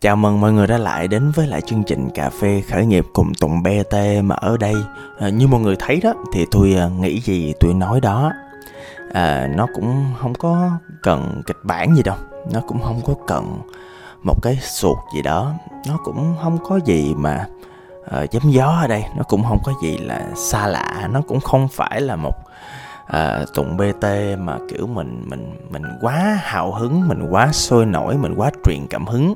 Chào mừng mọi người đã lại đến với lại chương trình cà phê khởi nghiệp cùng Tùng BT mà ở đây à, như mọi người thấy đó thì tôi à, nghĩ gì tôi nói đó. À, nó cũng không có cần kịch bản gì đâu nó cũng không có cần một cái suột gì đó. Nó cũng không có gì mà à, giấm gió ở đây nó cũng không có gì là xa lạ. Nó cũng không phải là một à, tụng bt mà kiểu mình mình mình quá hào hứng mình quá sôi nổi mình quá truyền cảm hứng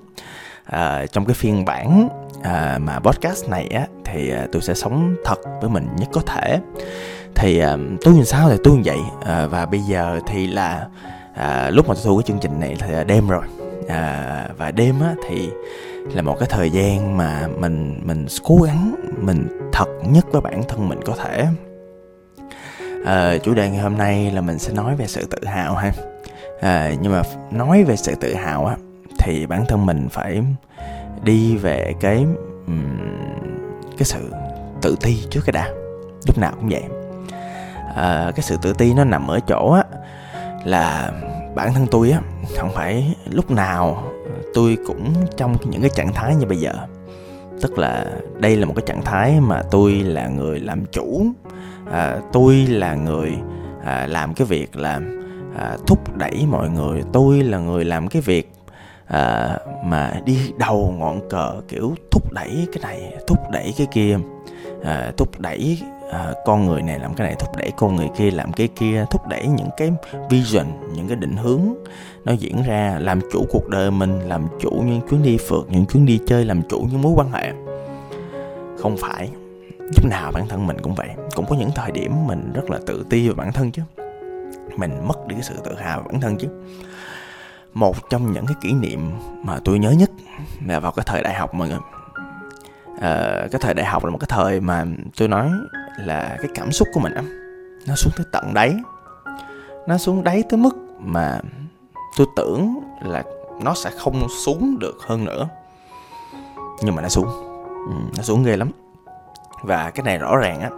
à, trong cái phiên bản à, mà podcast này á thì ờ, à, tôi sẽ sống thật với mình nhất có thể. Thì à, tôi làm sao thì tôi như vậy. À, và bây giờ thì là à, lúc mà tôi thu cái chương trình này thì là đêm rồi. À, và đêm á thì là một cái thời gian mà mình mình cố gắng mình thật nhất với bản thân mình có thể. À, chủ đề ngày hôm nay là mình sẽ nói về sự tự hào ha. À, nhưng mà nói về sự tự hào á thì bản thân mình phải đi về cái cái sự tự ti trước cái đã. Lúc nào cũng vậy. À, cái sự tự ti nó nằm ở chỗ á là bản thân tôi á không phải lúc nào tôi cũng trong những cái trạng thái như bây giờ. Tức là đây là một cái trạng thái mà tôi là người làm chủ. À, tôi là người à, làm cái việc là à, thúc đẩy mọi người. Tôi là người làm cái việc à, mà đi đầu ngọn cờ kiểu thúc đẩy cái này thúc đẩy cái kia. À, thúc đẩy à, con người này làm cái này thúc đẩy con người kia làm cái kia thúc đẩy những cái vision những cái định hướng nó diễn ra làm chủ cuộc đời mình làm chủ những chuyến đi phượt những chuyến đi chơi làm chủ những mối quan hệ. Không phải lúc nào bản thân mình cũng vậy. Cũng có những thời điểm mình rất là tự ti về bản thân chứ. Mình mất đi cái sự tự hào về bản thân chứ một trong những cái kỷ niệm mà tôi nhớ nhất là vào cái thời đại học mọi người. À, cái thời đại học là một cái thời mà tôi nói là cái cảm xúc của mình á nó xuống tới tận đáy. Nó xuống đáy tới mức mà tôi tưởng là nó sẽ không xuống được hơn nữa. Nhưng mà nó xuống. Ừ, nó xuống ghê lắm. Và cái này rõ ràng á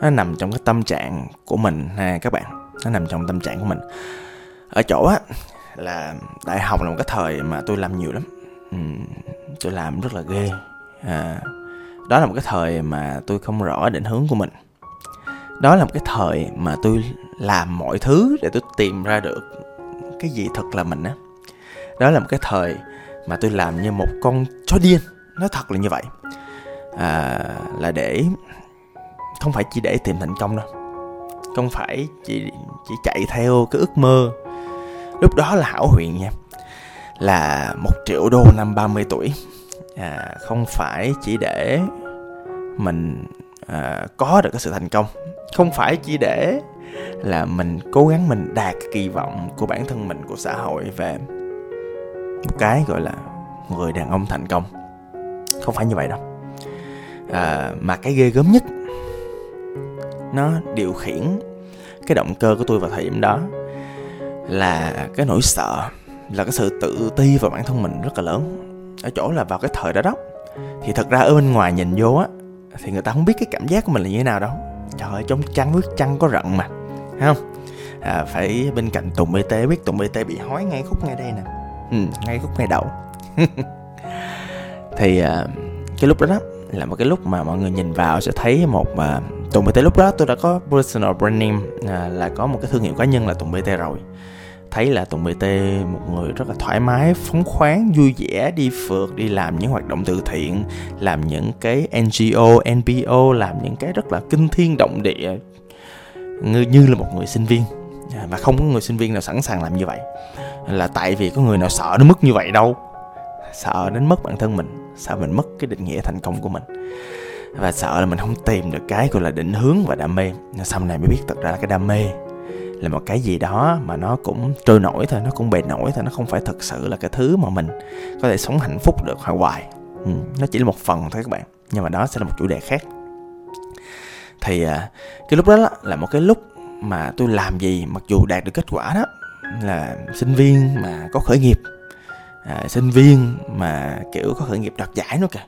nó nằm trong cái tâm trạng của mình ha các bạn. Nó nằm trong tâm trạng của mình. Ở chỗ á là đại học là một cái thời mà tôi làm nhiều lắm. Ừ, tôi làm rất là ghê. À, đó là một cái thời mà tôi không rõ định hướng của mình. Đó là một cái thời mà tôi làm mọi thứ để tôi tìm ra được cái gì thật là mình á. Đó là một cái thời mà tôi làm như một con chó điên. Nó thật là như vậy. À, là để không phải chỉ để tìm thành công đâu. Không phải chỉ chỉ chạy theo cái ước mơ lúc đó là hảo huyền nha là một triệu đô năm 30 tuổi. À, không phải chỉ để mình à, có được cái sự thành công. Không phải chỉ để là mình cố gắng mình đạt kỳ vọng của bản thân mình của xã hội về một cái gọi là người đàn ông thành công. Không phải như vậy đâu. À, mà cái ghê gớm nhất nó điều khiển cái động cơ của tôi vào thời điểm đó là cái nỗi sợ là cái sự tự ti vào bản thân mình rất là lớn. Ở chỗ là vào cái thời đó đó thì thật ra ở bên ngoài nhìn vô á thì người ta không biết cái cảm giác của mình là như thế nào đâu. Trời ơi trong chăn biết chăn có rận mà thấy không? À, phải bên cạnh tùng bt biết tùng bt bị hói ngay khúc ngay đây nè. Ừ, ngay khúc ngay đầu. Thì à, cái lúc đó đó là một cái lúc mà mọi người nhìn vào sẽ thấy một mà Tùng BT lúc đó tôi đã có personal branding à, là có một cái thương hiệu cá nhân là Tùng BT rồi thấy là Tùng BT một người rất là thoải mái, phóng khoáng, vui vẻ, đi phượt, đi làm những hoạt động từ thiện, làm những cái NGO, NPO, làm những cái rất là kinh thiên động địa như, như là một người sinh viên. Và không có người sinh viên nào sẵn sàng làm như vậy. Là tại vì có người nào sợ nó mất như vậy đâu. Sợ đến mất bản thân mình sợ mình mất cái định nghĩa thành công của mình. Và sợ là mình không tìm được cái gọi là định hướng và đam mê. Sau này mới biết thật ra là cái đam mê là một cái gì đó mà nó cũng trôi nổi thôi nó cũng bề nổi thôi nó không phải thật sự là cái thứ mà mình có thể sống hạnh phúc được hoài hoài. Ừ, nó chỉ là một phần thôi các bạn nhưng mà đó sẽ là một chủ đề khác. Thì à, cái lúc đó là một cái lúc mà tôi làm gì mặc dù đạt được kết quả đó là sinh viên mà có khởi nghiệp. À, sinh viên mà kiểu có khởi nghiệp đoạt giải nữa kìa.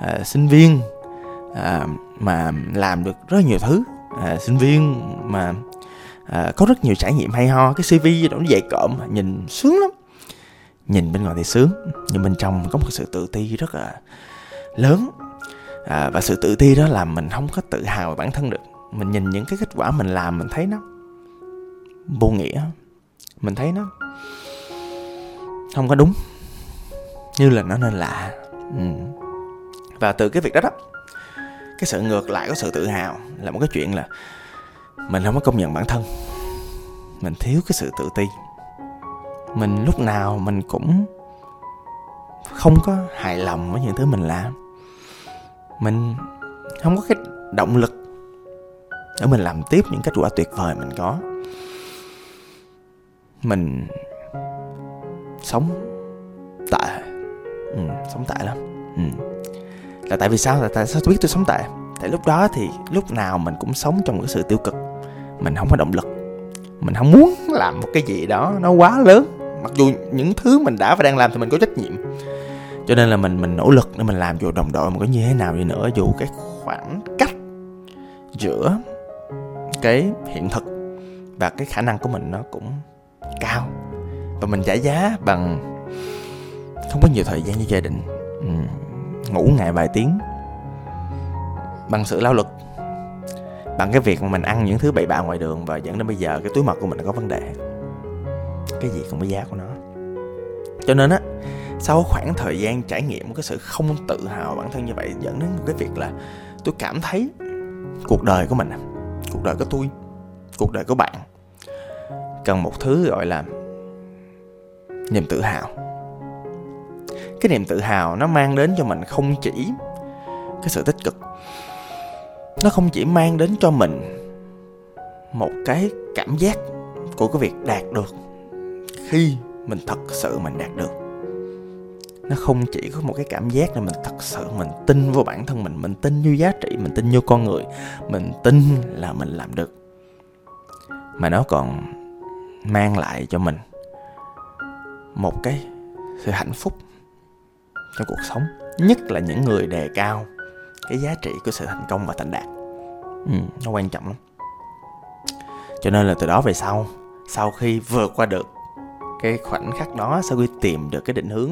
À, sinh viên à, mà làm được rất nhiều thứ. À, sinh viên mà à, có rất nhiều trải nghiệm hay ho. Cái cv nó dày cộm nhìn sướng lắm. Nhìn bên ngoài thì sướng nhưng bên trong có một sự tự ti rất là lớn. À, và sự tự ti đó làm mình không có tự hào về bản thân được. Mình nhìn những cái kết quả mình làm mình thấy nó vô nghĩa. Mình thấy nó không có đúng như là nó nên lạ. Ừ. và từ cái việc đó đó cái sự ngược lại của sự tự hào là một cái chuyện là mình không có công nhận bản thân. Mình thiếu cái sự tự ti. Mình lúc nào mình cũng không có hài lòng với những thứ mình làm. Mình không có cái động lực để mình làm tiếp những kết quả tuyệt vời mình có. Mình sống tệ. Ừ, sống tệ lắm. Ừ. là tại vì sao? Là tại sao tôi biết tôi sống tệ? Tại lúc đó thì lúc nào mình cũng sống trong cái sự tiêu cực mình không có động lực. Mình không muốn làm một cái gì đó nó quá lớn. Mặc dù những thứ mình đã và đang làm thì mình có trách nhiệm. Cho nên là mình mình nỗ lực để mình làm dù đồng đội mà có như thế nào đi nữa. Dù cái khoảng cách giữa cái hiện thực và cái khả năng của mình nó cũng cao. Và mình trả giá bằng không có nhiều thời gian như gia đình. Ừ. ngủ ngày vài tiếng. Bằng sự lao lực bằng cái việc mà mình ăn những thứ bậy bạ ngoài đường và dẫn đến bây giờ cái túi mật của mình có vấn đề. Cái gì cũng có giá của nó. Cho nên á, sau khoảng thời gian trải nghiệm một cái sự không tự hào bản thân như vậy dẫn đến một cái việc là tôi cảm thấy cuộc đời của mình, cuộc đời của tôi, cuộc đời của bạn cần một thứ gọi là niềm tự hào. Cái niềm tự hào nó mang đến cho mình không chỉ cái sự tích cực nó không chỉ mang đến cho mình một cái cảm giác của cái việc đạt được khi mình thật sự mình đạt được. Nó không chỉ có một cái cảm giác là mình thật sự mình tin vào bản thân mình mình tin vô giá trị, mình tin vô con người, mình tin là mình làm được. Mà nó còn mang lại cho mình một cái sự hạnh phúc trong cuộc sống, nhất là những người đề cao cái giá trị của sự thành công và thành đạt. Ừ, nó quan trọng lắm. Cho nên là từ đó về sau sau khi vượt qua được cái khoảnh khắc đó sau khi tìm được cái định hướng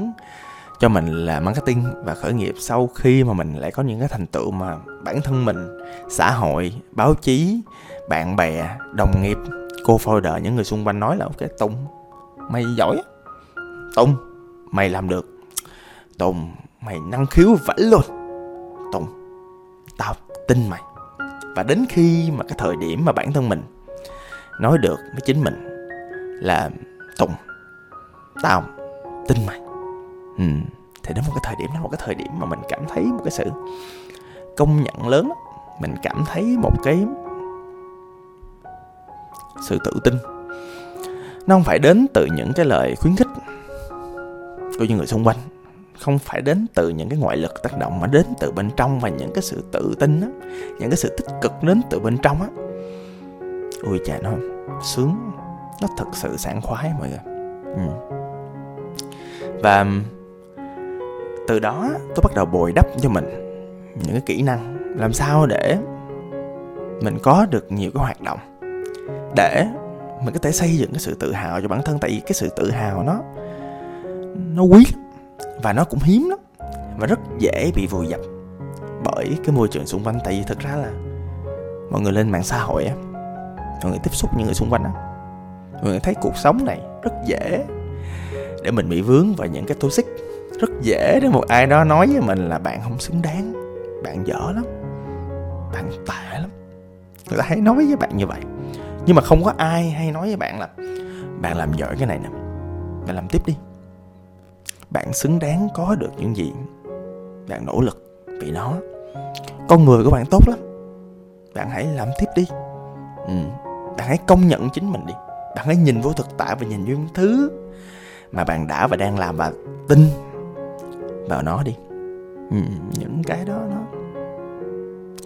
cho mình là marketing và khởi nghiệp sau khi mà mình lại có những cái thành tựu mà bản thân mình xã hội báo chí bạn bè đồng nghiệp cô folder những người xung quanh nói là ok tùng mày giỏi tùng mày làm được. Tùng mày năng khiếu vãi luôn. Tùng tao tin mày và đến khi mà cái thời điểm mà bản thân mình nói được với chính mình là tùng, tao tin mày ừ. thì đến một cái thời điểm đó, một cái thời điểm mà mình cảm thấy một cái sự công nhận lớn mình cảm thấy một cái sự tự tin nó không phải đến từ những cái lời khuyến khích của những người xung quanh không phải đến từ những cái ngoại lực tác động mà đến từ bên trong và những cái sự tự tin á, những cái sự tích cực đến từ bên trong á. Ui chà, nó sướng, nó thật sự sảng khoái mọi người. Ừ. và từ đó tôi bắt đầu bồi đắp cho mình những cái kỹ năng làm sao để mình có được nhiều cái hoạt động, để mình có thể xây dựng cái sự tự hào cho bản thân. Tại vì cái sự tự hào nó nó quý và nó cũng hiếm lắm. Và rất dễ bị vùi dập. Bởi cái môi trường xung quanh, tại vì thực ra là mọi người lên mạng xã hội á, mọi người tiếp xúc những người xung quanh á, mọi người thấy cuộc sống này rất dễ để mình bị vướng vào những cái toxic. Rất dễ để một ai đó nói với mình là bạn không xứng đáng, bạn dở lắm, bạn tệ lắm. Người ta hay nói với bạn như vậy. Nhưng mà không có ai hay nói với bạn là bạn làm giỏi cái này nè. Bạn làm tiếp đi bạn xứng đáng có được những gì bạn nỗ lực vì nó con người của bạn tốt lắm bạn hãy làm tiếp đi ừ. bạn hãy công nhận chính mình đi bạn hãy nhìn vô thực tại và nhìn vô những thứ mà bạn đã và đang làm và tin vào nó đi ừ. những cái đó nó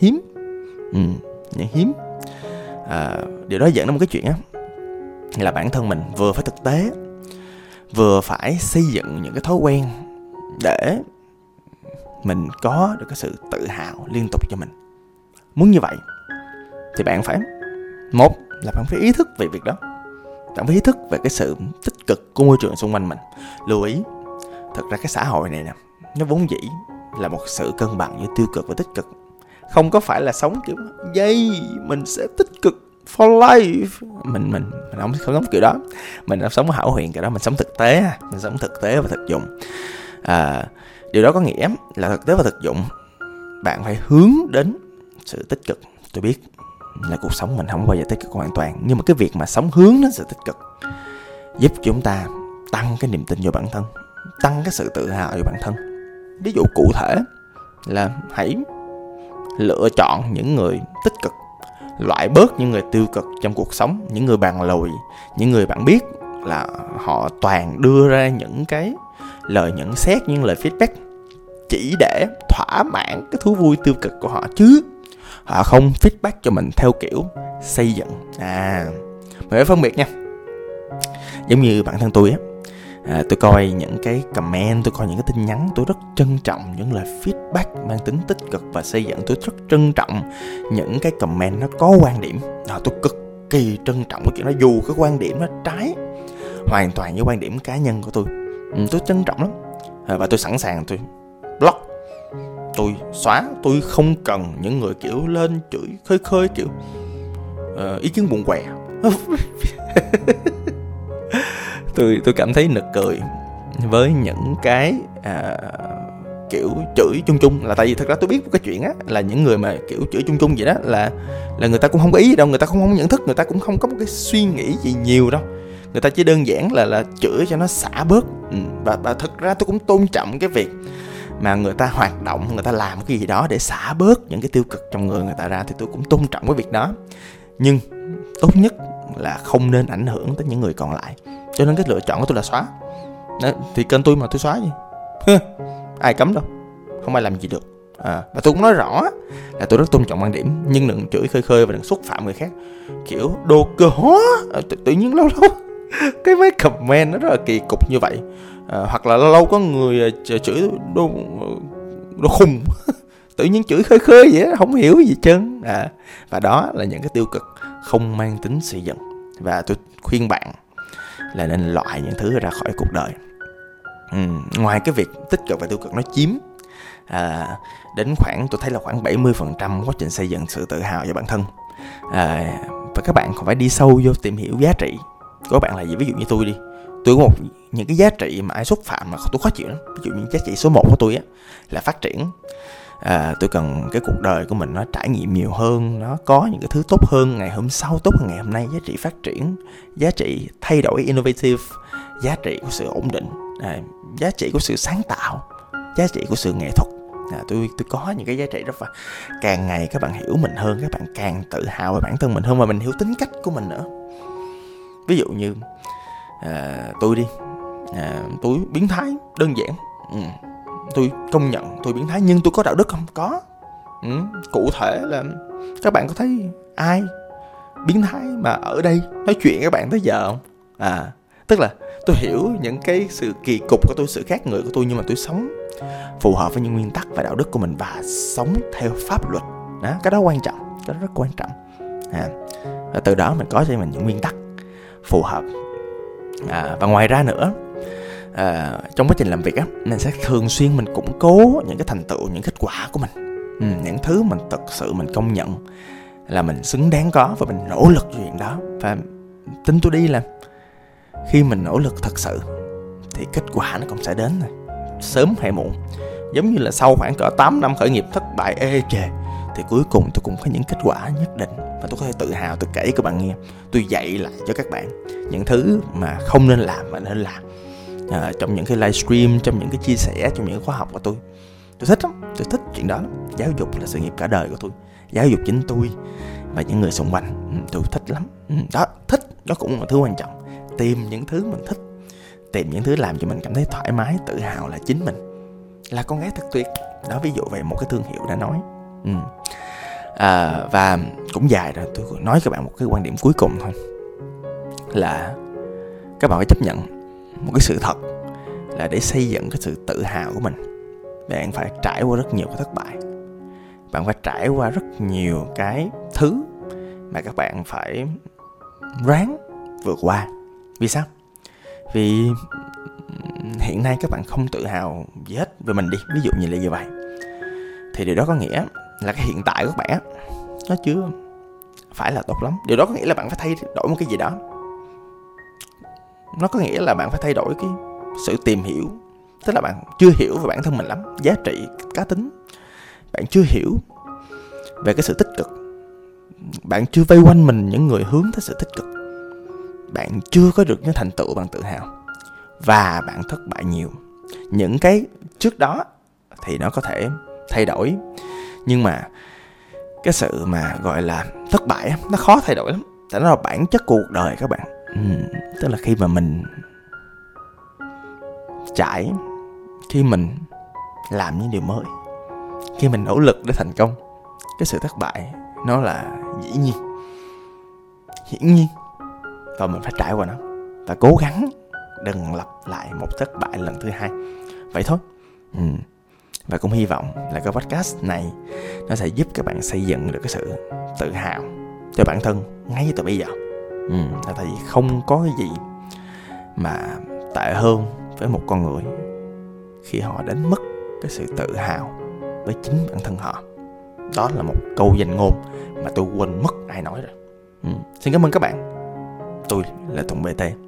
hiếm ừ. những hiếm à, điều đó dẫn đến một cái chuyện á là bản thân mình vừa phải thực tế vừa phải xây dựng những cái thói quen để mình có được cái sự tự hào liên tục cho mình. Muốn như vậy thì bạn phải, một là bạn phải ý thức về việc đó. Bạn phải ý thức về cái sự tích cực của môi trường xung quanh mình. Lưu ý, thật ra cái xã hội này nè, nó vốn dĩ là một sự cân bằng giữa tiêu cực và tích cực. Không có phải là sống kiểu dây mình sẽ tích cực for life. Mình mình mình không không sống kiểu đó. Mình không sống hảo huyền kiểu đó mình sống thực tế mình sống thực tế và thực dụng. À, điều đó có nghĩa là thực tế và thực dụng bạn phải hướng đến sự tích cực. Tôi biết là cuộc sống mình không bao giờ tích cực hoàn toàn nhưng mà cái việc mà sống hướng đến sự tích cực giúp chúng ta tăng cái niềm tin vào bản thân tăng cái sự tự hào vào bản thân. Ví dụ cụ thể là hãy lựa chọn những người tích cực loại bớt những người tiêu cực trong cuộc sống, những người bàn lùi, những người bạn biết là họ toàn đưa ra những cái lời nhận xét, những lời feedback chỉ để thỏa mãn cái thú vui tiêu cực của họ chứ họ không feedback cho mình theo kiểu xây dựng. À mình phải phân biệt nha. Giống như bản thân tôi á à, tôi coi những cái comment tôi coi những cái tin nhắn tôi rất trân trọng những lời feedback mang tính tích cực và xây dựng. Tôi rất trân trọng những cái comment nó có quan điểm. À, tôi cực kỳ trân trọng cái chuyện đó. Dù cái quan điểm nó trái hoàn toàn với quan điểm cá nhân của tôi ừ, tôi trân trọng lắm. À, và tôi sẵn sàng tôi block tôi xóa tôi không cần những người kiểu lên chửi khơi khơi kiểu uh, ý kiến buồn què. tôi tôi cảm thấy nực cười với những cái à, kiểu chửi chung chung. Là tại vì thật ra tôi biết một cái chuyện á là những người mà kiểu chửi chung chung vậy đó là là người ta cũng không có ý gì đâu người ta cũng không nhận thức người ta cũng không có một cái suy nghĩ gì nhiều đâu. Người ta chỉ đơn giản là là chửi cho nó xả bớt. Ừ, và và thật ra tôi cũng tôn trọng cái việc mà người ta hoạt động người ta làm cái gì đó để xả bớt những cái tiêu cực trong người người ta ra thì tôi cũng tôn trọng cái việc đó. Nhưng tốt nhất là không nên ảnh hưởng tới những người còn lại cho nên cái lựa chọn của tôi là xóa. Đấy, thì kênh tôi mà tôi xóa gì? Ai cấm đâu không ai làm gì được. À, và tôi cũng nói rõ là tôi rất tôn trọng quan điểm nhưng đừng chửi khơi khơi và đừng xúc phạm người khác. Kiểu đồ cơ hóa. À, tự, tự nhiên lâu lâu cái mấy comment nó rất là kỳ cục như vậy. À, hoặc là lâu lâu có người ờ, chửi đồ đồ khùng. Tự nhiên chửi khơi khơi vậy không hiểu gì chân. à và đó là những cái tiêu cực không mang tính xây dựng. Và tôi khuyên bạn là nên loại những thứ ra khỏi cuộc đời. Ừ, ngoài cái việc tích cực và tiêu cực nó chiếm à, đến khoảng tôi thấy là khoảng 70% quá trình xây dựng sự tự hào cho bản thân. À, và các bạn còn phải đi sâu vô tìm hiểu giá trị của các bạn là gì. Ví dụ như tôi đi tôi có một những cái giá trị mà ai xúc phạm mà tôi khó chịu lắm. Ví dụ như giá trị số 1 của tôi á là phát triển à, tôi cần cái cuộc đời của mình nó trải nghiệm nhiều hơn nó có những cái thứ tốt hơn ngày hôm sau tốt hơn ngày hôm nay. Giá trị phát triển giá trị thay đổi innovative giá trị của sự ổn định à, giá trị của sự sáng tạo giá trị của sự nghệ thuật. À, tôi tôi có những cái giá trị đó và càng ngày các bạn hiểu mình hơn các bạn càng tự hào về bản thân mình hơn và mình hiểu tính cách của mình nữa. Ví dụ như à, tôi đi à, tôi biến thái đơn giản. Ừ tôi công nhận tôi biến thái nhưng tôi có đạo đức không? Có. Ừ. cụ thể là các bạn có thấy ai biến thái mà ở đây nói chuyện các bạn tới giờ không? À tức là tôi hiểu những cái sự kỳ cục của tôi sự khác người của tôi nhưng mà tôi sống phù hợp với những nguyên tắc và đạo đức của mình và sống theo pháp luật. Đó cái đó quan trọng cái đó rất quan trọng. À, và từ đó mình có cho mình những nguyên tắc phù hợp. À, và ngoài ra nữa à, trong quá trình làm việc á mình sẽ thường xuyên mình củng cố những cái thành tựu những kết quả của mình. Ừ, những thứ mình thật sự mình công nhận là mình xứng đáng có và mình nỗ lực chuyện đó. Và tính tôi đi là khi mình nỗ lực thật sự thì kết quả nó cũng sẽ đến rồi. Sớm hay muộn. Giống như là sau khoảng cỡ 8 năm khởi nghiệp thất bại ê chề thì cuối cùng tôi cũng có những kết quả nhất định. Và tôi có thể tự hào tôi kể các bạn nghe. Tôi dạy lại cho các bạn những thứ mà không nên làm mà nên làm à, trong những cái livestream trong những cái chia sẻ trong những cái khóa học của tôi. Tôi thích lắm tôi thích chuyện đó lắm. Giáo dục là sự nghiệp cả đời của tôi. Giáo dục chính tôi và những người xung quanh. Ừ, tôi thích lắm. Ừ, đó thích đó cũng là thứ quan trọng. Tìm những thứ mình thích tìm những thứ làm cho mình cảm thấy thoải mái tự hào là chính mình là con gái thật tuyệt. Đó ví dụ về một cái thương hiệu đã nói. Ừ. à, và cũng dài rồi tôi nói các bạn một cái quan điểm cuối cùng thôi. Là các bạn phải chấp nhận một cái sự thật là để xây dựng cái sự tự hào của mình. Bạn phải trải qua rất nhiều cái thất bại. Bạn phải trải qua rất nhiều cái thứ mà các bạn phải ráng vượt qua. Vì sao? Vì hiện nay các bạn không tự hào gì hết về mình đi. Ví dụ như là như vậy. Thì điều đó có nghĩa là cái hiện tại của các bạn nó chưa phải là tốt lắm. Điều đó có nghĩa là bạn phải thay đổi một cái gì đó nó có nghĩa là bạn phải thay đổi cái sự tìm hiểu. Tức là bạn chưa hiểu về bản thân mình lắm, giá trị, cá tính. Bạn chưa hiểu về cái sự tích cực. Bạn chưa vây quanh mình những người hướng tới sự tích cực. Bạn chưa có được những thành tựu bạn tự hào. Và bạn thất bại nhiều. Những cái trước đó thì nó có thể thay đổi. Nhưng mà cái sự mà gọi là thất bại nó khó thay đổi lắm. Tại nó là bản chất cuộc đời các bạn ừ, tức là khi mà mình trải khi mình làm những điều mới khi mình nỗ lực để thành công cái sự thất bại nó là dĩ nhiên. Hiển nhiên. Và mình phải trải qua nó. Và cố gắng đừng lặp lại một thất bại lần thứ hai. Vậy thôi. Ừ. và cũng hy vọng là cái podcast này nó sẽ giúp các bạn xây dựng được cái sự tự hào cho bản thân ngay từ bây giờ ừ. là tại vì không có cái gì mà tệ hơn với một con người khi họ đánh mất cái sự tự hào với chính bản thân họ đó là một câu danh ngôn mà tôi quên mất ai nói rồi ừ. xin cảm ơn các bạn tôi là tùng bt